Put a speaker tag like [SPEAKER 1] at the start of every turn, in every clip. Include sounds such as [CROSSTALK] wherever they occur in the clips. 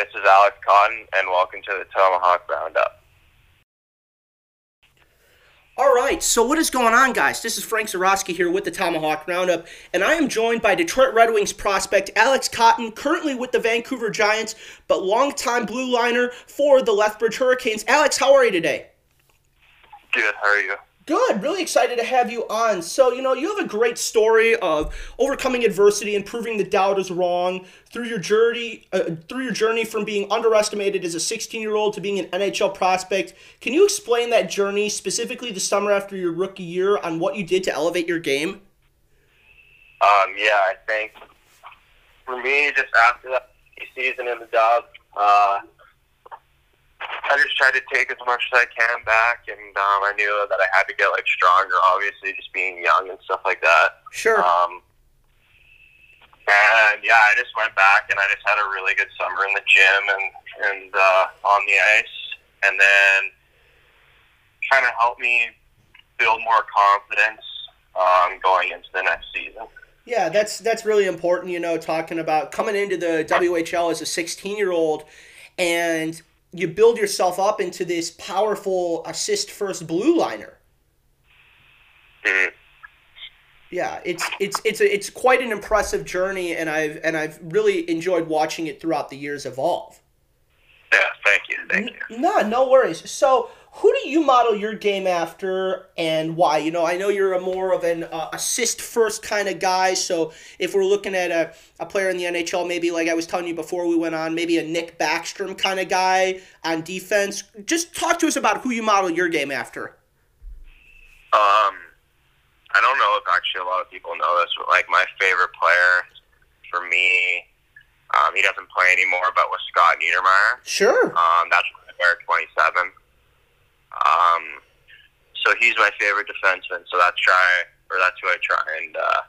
[SPEAKER 1] this is Alex Cotton, and welcome to the Tomahawk Roundup.
[SPEAKER 2] All right, so what is going on, guys? This is Frank Zarowski here with the Tomahawk Roundup, and I am joined by Detroit Red Wings prospect Alex Cotton, currently with the Vancouver Giants, but longtime blue liner for the Lethbridge Hurricanes. Alex, how are you today?
[SPEAKER 1] Good, how are you?
[SPEAKER 2] Good. Really excited to have you on. So, you know, you have a great story of overcoming adversity and proving the doubters wrong through your journey uh, through your journey from being underestimated as a 16-year-old to being an NHL prospect. Can you explain that journey specifically the summer after your rookie year on what you did to elevate your game?
[SPEAKER 1] Um, yeah, I think for me, just after that season in the dub, uh, I just tried to take as much as I can back, and um, I knew that I had to get like stronger. Obviously, just being young and stuff like that.
[SPEAKER 2] Sure.
[SPEAKER 1] Um, and yeah, I just went back and I just had a really good summer in the gym and and uh, on the ice, and then kind of helped me build more confidence um, going into the next season.
[SPEAKER 2] Yeah, that's that's really important. You know, talking about coming into the WHL as a 16 year old, and you build yourself up into this powerful assist first blue liner.
[SPEAKER 1] Mhm.
[SPEAKER 2] Yeah, it's it's it's a, it's quite an impressive journey, and I've and I've really enjoyed watching it throughout the years evolve.
[SPEAKER 1] Yeah, thank you, thank you.
[SPEAKER 2] No, no worries. So, who do you model your game after, and why? You know, I know you're a more of an uh, assist first kind of guy. So, if we're looking at a, a player in the NHL, maybe like I was telling you before we went on, maybe a Nick Backstrom kind of guy on defense. Just talk to us about who you model your game after.
[SPEAKER 1] Um, I don't know if actually a lot of people know this, but like my favorite player for me, um, he doesn't play anymore, but was Scott Niedermayer.
[SPEAKER 2] Sure.
[SPEAKER 1] Um, that's player 27. Um, so he's my favorite defenseman. So that's try, or that's who I try and uh,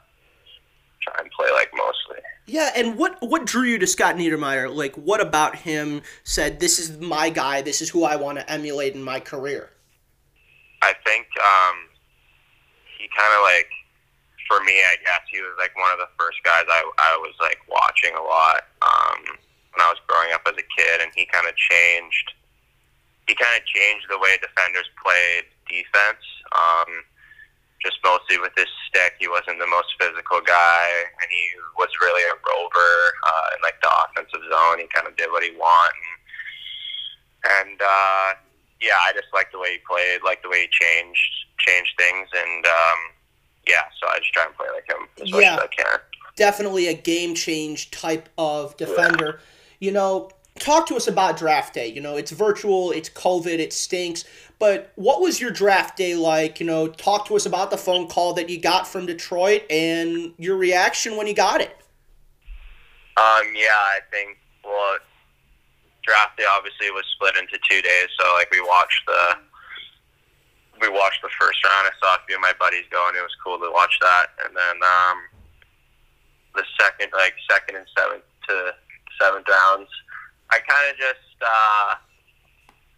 [SPEAKER 1] try and play like mostly.
[SPEAKER 2] Yeah, and what what drew you to Scott Niedermayer? Like, what about him said this is my guy? This is who I want to emulate in my career.
[SPEAKER 1] I think um, he kind of like, for me, I guess he was like one of the first guys I, I was like watching a lot um, when I was growing up as a kid, and he kind of changed. He kind of changed the way defenders played defense. Um, just mostly with his stick, he wasn't the most physical guy, and he was really a rover uh, in like the offensive zone. He kind of did what he wanted, and, and uh, yeah, I just like the way he played, like the way he changed changed things, and um, yeah, so I just try and play like him as much
[SPEAKER 2] Yeah.
[SPEAKER 1] as I can.
[SPEAKER 2] Definitely a game change type of defender. You know, talk to us about draft day. You know, it's virtual, it's COVID, it stinks. But what was your draft day like? You know, talk to us about the phone call that you got from Detroit and your reaction when you got it.
[SPEAKER 1] Um, yeah, I think well, draft day obviously was split into two days, so like we watched the we watched the first round. I saw a few of my buddies go, and it was cool to watch that. And then um, the second, like second and seventh to seventh rounds, I kind of just uh,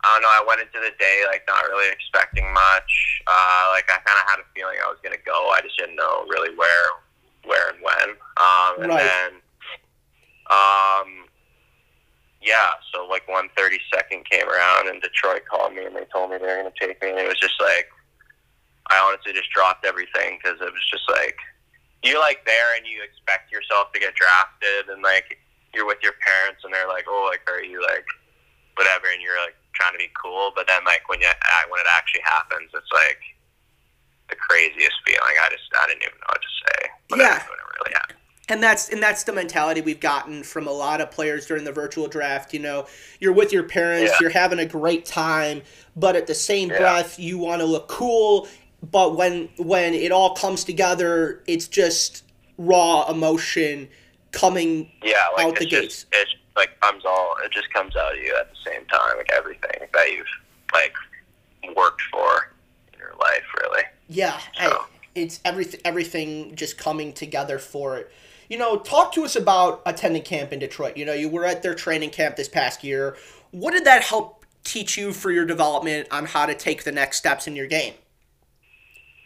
[SPEAKER 1] I don't know. I went into the day like not really expecting much. Uh, like I kind of had a feeling I was gonna go. I just didn't know really where, where and when. Um, and
[SPEAKER 2] Right.
[SPEAKER 1] then, um, yeah. So like one thirty second came around, and Detroit called me, and they told me they were gonna take me, and it was just like I honestly just dropped everything because it was just like you're like there and you expect yourself to get drafted, and like you're with your parents, and they're like, oh, like are you like whatever, and you're like trying to be cool, but then like when you when it actually happens, it's like the craziest feeling. I just I didn't even know what to say. But
[SPEAKER 2] Yeah.
[SPEAKER 1] really.
[SPEAKER 2] And that's and that's the mentality we've gotten from a lot of players during the virtual draft. You know, you're with your parents,
[SPEAKER 1] Yeah.
[SPEAKER 2] you're having a great time, but at the same
[SPEAKER 1] Yeah.
[SPEAKER 2] breath, you want to look cool. But when when it all comes together, it's just raw emotion coming.
[SPEAKER 1] Yeah, like
[SPEAKER 2] Out
[SPEAKER 1] it's
[SPEAKER 2] the
[SPEAKER 1] just it like comes all it just comes out of you at the same time, like everything that you've like worked for in your life, really.
[SPEAKER 2] Yeah, I- it's everything everything just coming together for it. You know, talk to us about attending camp in Detroit. You know, you were at their training camp this past year. What did that help teach you for your development on how to take the next steps in your game?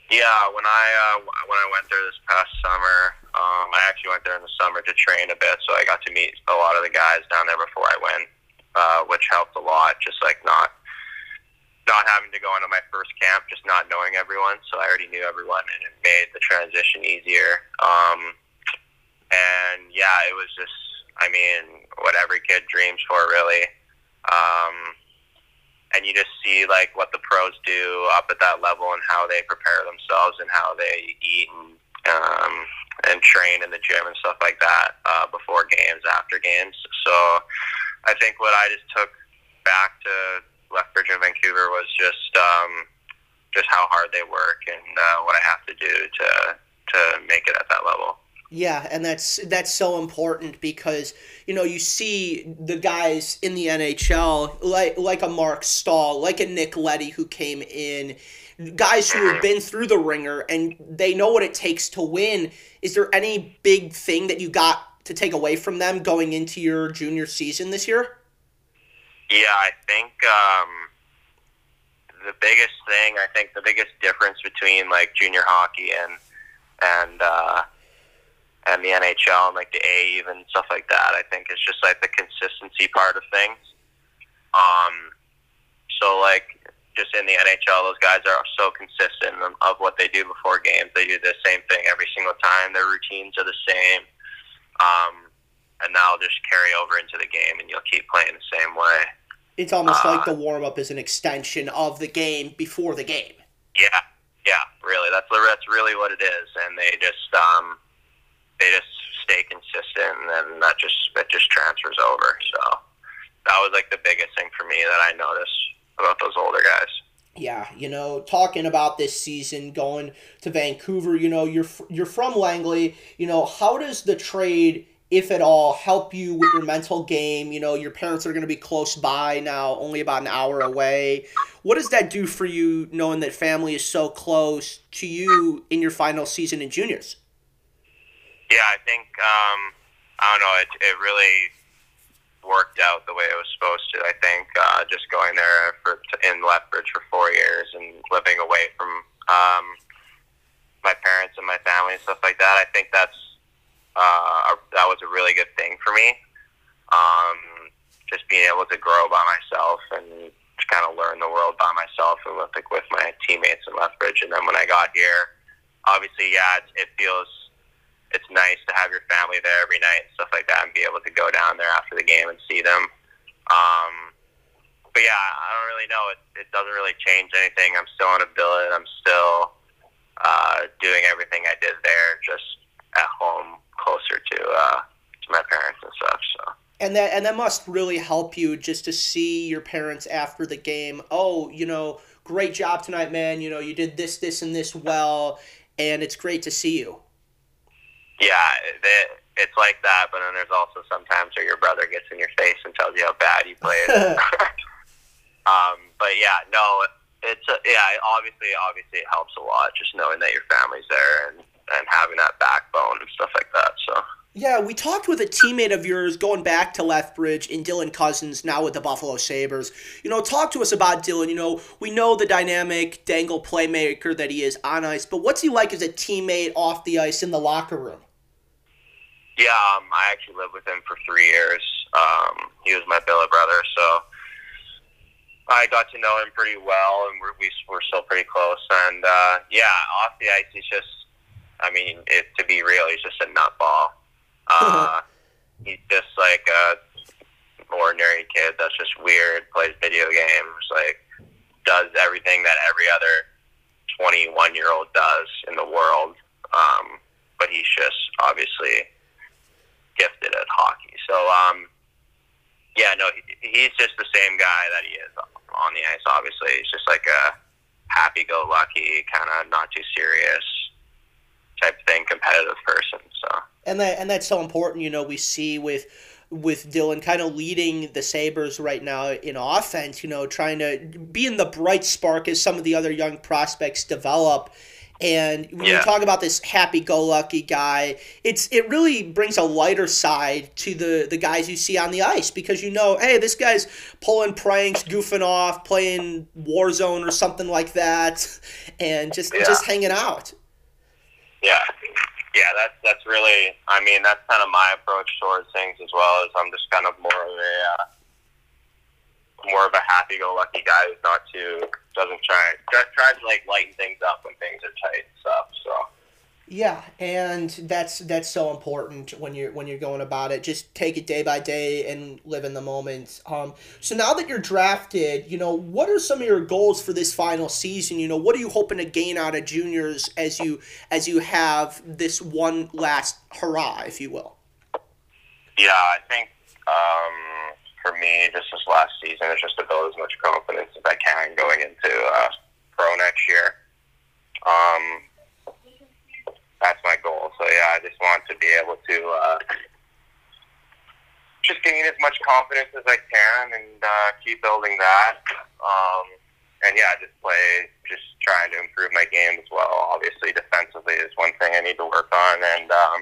[SPEAKER 1] Yeah, when I uh, when I went there this past summer, um, I actually went there in the summer to train a bit, so I got to meet a lot of the guys down there before I went uh, which helped a lot. Just like not not having to go into my first camp, just not knowing everyone. So I already knew everyone, and it made the transition easier. Um, and yeah, it was just, I mean, what every kid dreams for, really. Um, and you just see like what the pros do up at that level and how they prepare themselves and how they eat and um, and train in the gym and stuff like that uh, before games, after games. So I think what I just took back to Lethbridge and Vancouver was just um, just how hard they work and uh, what I have to do to to make it at that level.
[SPEAKER 2] Yeah, and that's that's so important because you know you see the guys in the NHL like like a Marc Staal, like a Nick Leddy who came in, guys who have been through the ringer and they know what it takes to win. Is there any big thing that you got to take away from them going into your junior season this year?
[SPEAKER 1] Yeah, I think um, the biggest thing, I think the biggest difference between like junior hockey and and uh, and the NHL and like the A even stuff like that, I think it's just like the consistency part of things. Um, so like just in the NHL, those guys are so consistent of what they do before games. They do the same thing every single time. Their routines are the same. Um, and that'll just carry over into the game, and you'll keep playing the same way.
[SPEAKER 2] It's almost uh, like the warm up is an extension of the game before the game.
[SPEAKER 1] Yeah, yeah, really. That's that's really what it is, and they just um, they just stay consistent, and then that just that just transfers over. So that was like the biggest thing for me that I noticed about those older guys.
[SPEAKER 2] Yeah, you know, talking about this season, going to Vancouver, you know, you're you're from Langley. You know, how does the trade if at all, help you with your mental game. You know, your parents are going to be close by now, only about an hour away. What does that do for you, knowing that family is so close to you in your final season in juniors?
[SPEAKER 1] Yeah, I think um, I don't know. It it really worked out the way it was supposed to. I think uh, just going there for in Lethbridge for four years and living away from um, my parents and my family and stuff like that. I think that's uh, that was a really good thing for me. Um, just being able to grow by myself and to kind of learn the world by myself and with like with my teammates in Lethbridge. And then when I got here, obviously, yeah, it, it feels it's nice to have your family there every night and stuff like that, and be able to go down there after the game and see them. Um, but yeah, I don't really know. It, it doesn't really change anything. I'm still in a billet. I'm still uh, doing everything I did there, just at home closer to uh, to my parents and stuff. So.
[SPEAKER 2] And that and that must really help you just to see your parents after the game. Oh, you know, great job tonight, man. You know, you did this, this, and this well, and it's great to see you.
[SPEAKER 1] Yeah, it, it's like that, but then there's also sometimes where your brother gets in your face and tells you how bad you played. [LAUGHS] um, but yeah, no, it's a, yeah. Obviously, obviously, it helps a lot just knowing that your family's there and and having that backbone and stuff like that. So.
[SPEAKER 2] Yeah, we talked with a teammate of yours going back to Lethbridge in Dylan Cozens, now with the Buffalo Sabres. You know, talk to us about Dylan. You know, we know the dynamic dangle playmaker that he is on ice, but what's he like as a teammate off the ice in the locker room?
[SPEAKER 1] Yeah, um, I actually lived with him for three years. Um, he was my billet brother, so I got to know him pretty well, and we're, we, we're still pretty close. And uh, yeah, off the ice, he's just I mean, it, to be real, he's just a nutball. Uh, [LAUGHS] he's just like a ordinary kid that's just weird, plays video games, like does everything that every other 21 year old does in the world. Um, but he's just obviously gifted at hockey. So, um, yeah, no, he's just the same guy that he is on the ice. Obviously, he's just like a happy-go-lucky, kind of not too serious type thing, competitive person. So
[SPEAKER 2] and that and that's so important. You know, we see with with Dylan kind of leading the Sabres right now in offense, you know, trying to be in the bright spark as some of the other young prospects develop. And when yeah. you talk about this happy-go-lucky guy, it's it really brings a lighter side to the the guys you see on the ice because you know, hey, this guy's pulling pranks, goofing off, playing Warzone or something like that, [LAUGHS] and just yeah. just hanging out.
[SPEAKER 1] Yeah, yeah, that's that's really. I mean, that's kind of my approach towards things as well. Is I'm just kind of more of a uh, more of a happy-go-lucky guy who's not too doesn't try try, tries to like lighten things up when things are tight and stuff. So.
[SPEAKER 2] Yeah, and that's that's so important when you're when you're going about it. Just take it day by day and live in the moment. Um, so now that you're drafted, you know what are some of your goals for this final season? You know what are you hoping to gain out of juniors as you as you have this one last hurrah, if you will.
[SPEAKER 1] Yeah, I think um, for me, just this last season is just to build as much confidence as I can going into uh, pro next year. Um, that's my goal. So yeah, I just want to be able to uh, just gain as much confidence as I can and uh, keep building that. Um, and yeah, just play, just trying to improve my game as well. Obviously, defensively is one thing I need to work on, and um,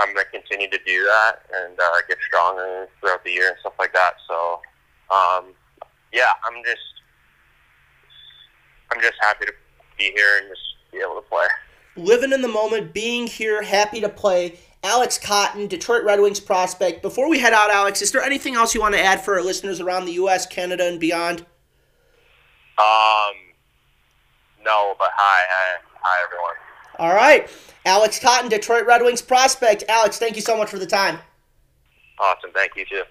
[SPEAKER 1] I'm going to continue to do that and uh, get stronger throughout the year and stuff like that. So, um, yeah, I'm just, I'm just happy to be here and just be able to play
[SPEAKER 2] living in the moment, being here, happy to play. Alex Cotton, Detroit Red Wings prospect. Before we head out, Alex, is there anything else you want to add for our listeners around the U.S., Canada, and beyond?
[SPEAKER 1] Um, no, but hi, hi, hi, everyone.
[SPEAKER 2] All right, Alex Cotton, Detroit Red Wings prospect. Alex, thank you so much for the time.
[SPEAKER 1] Awesome, thank you too.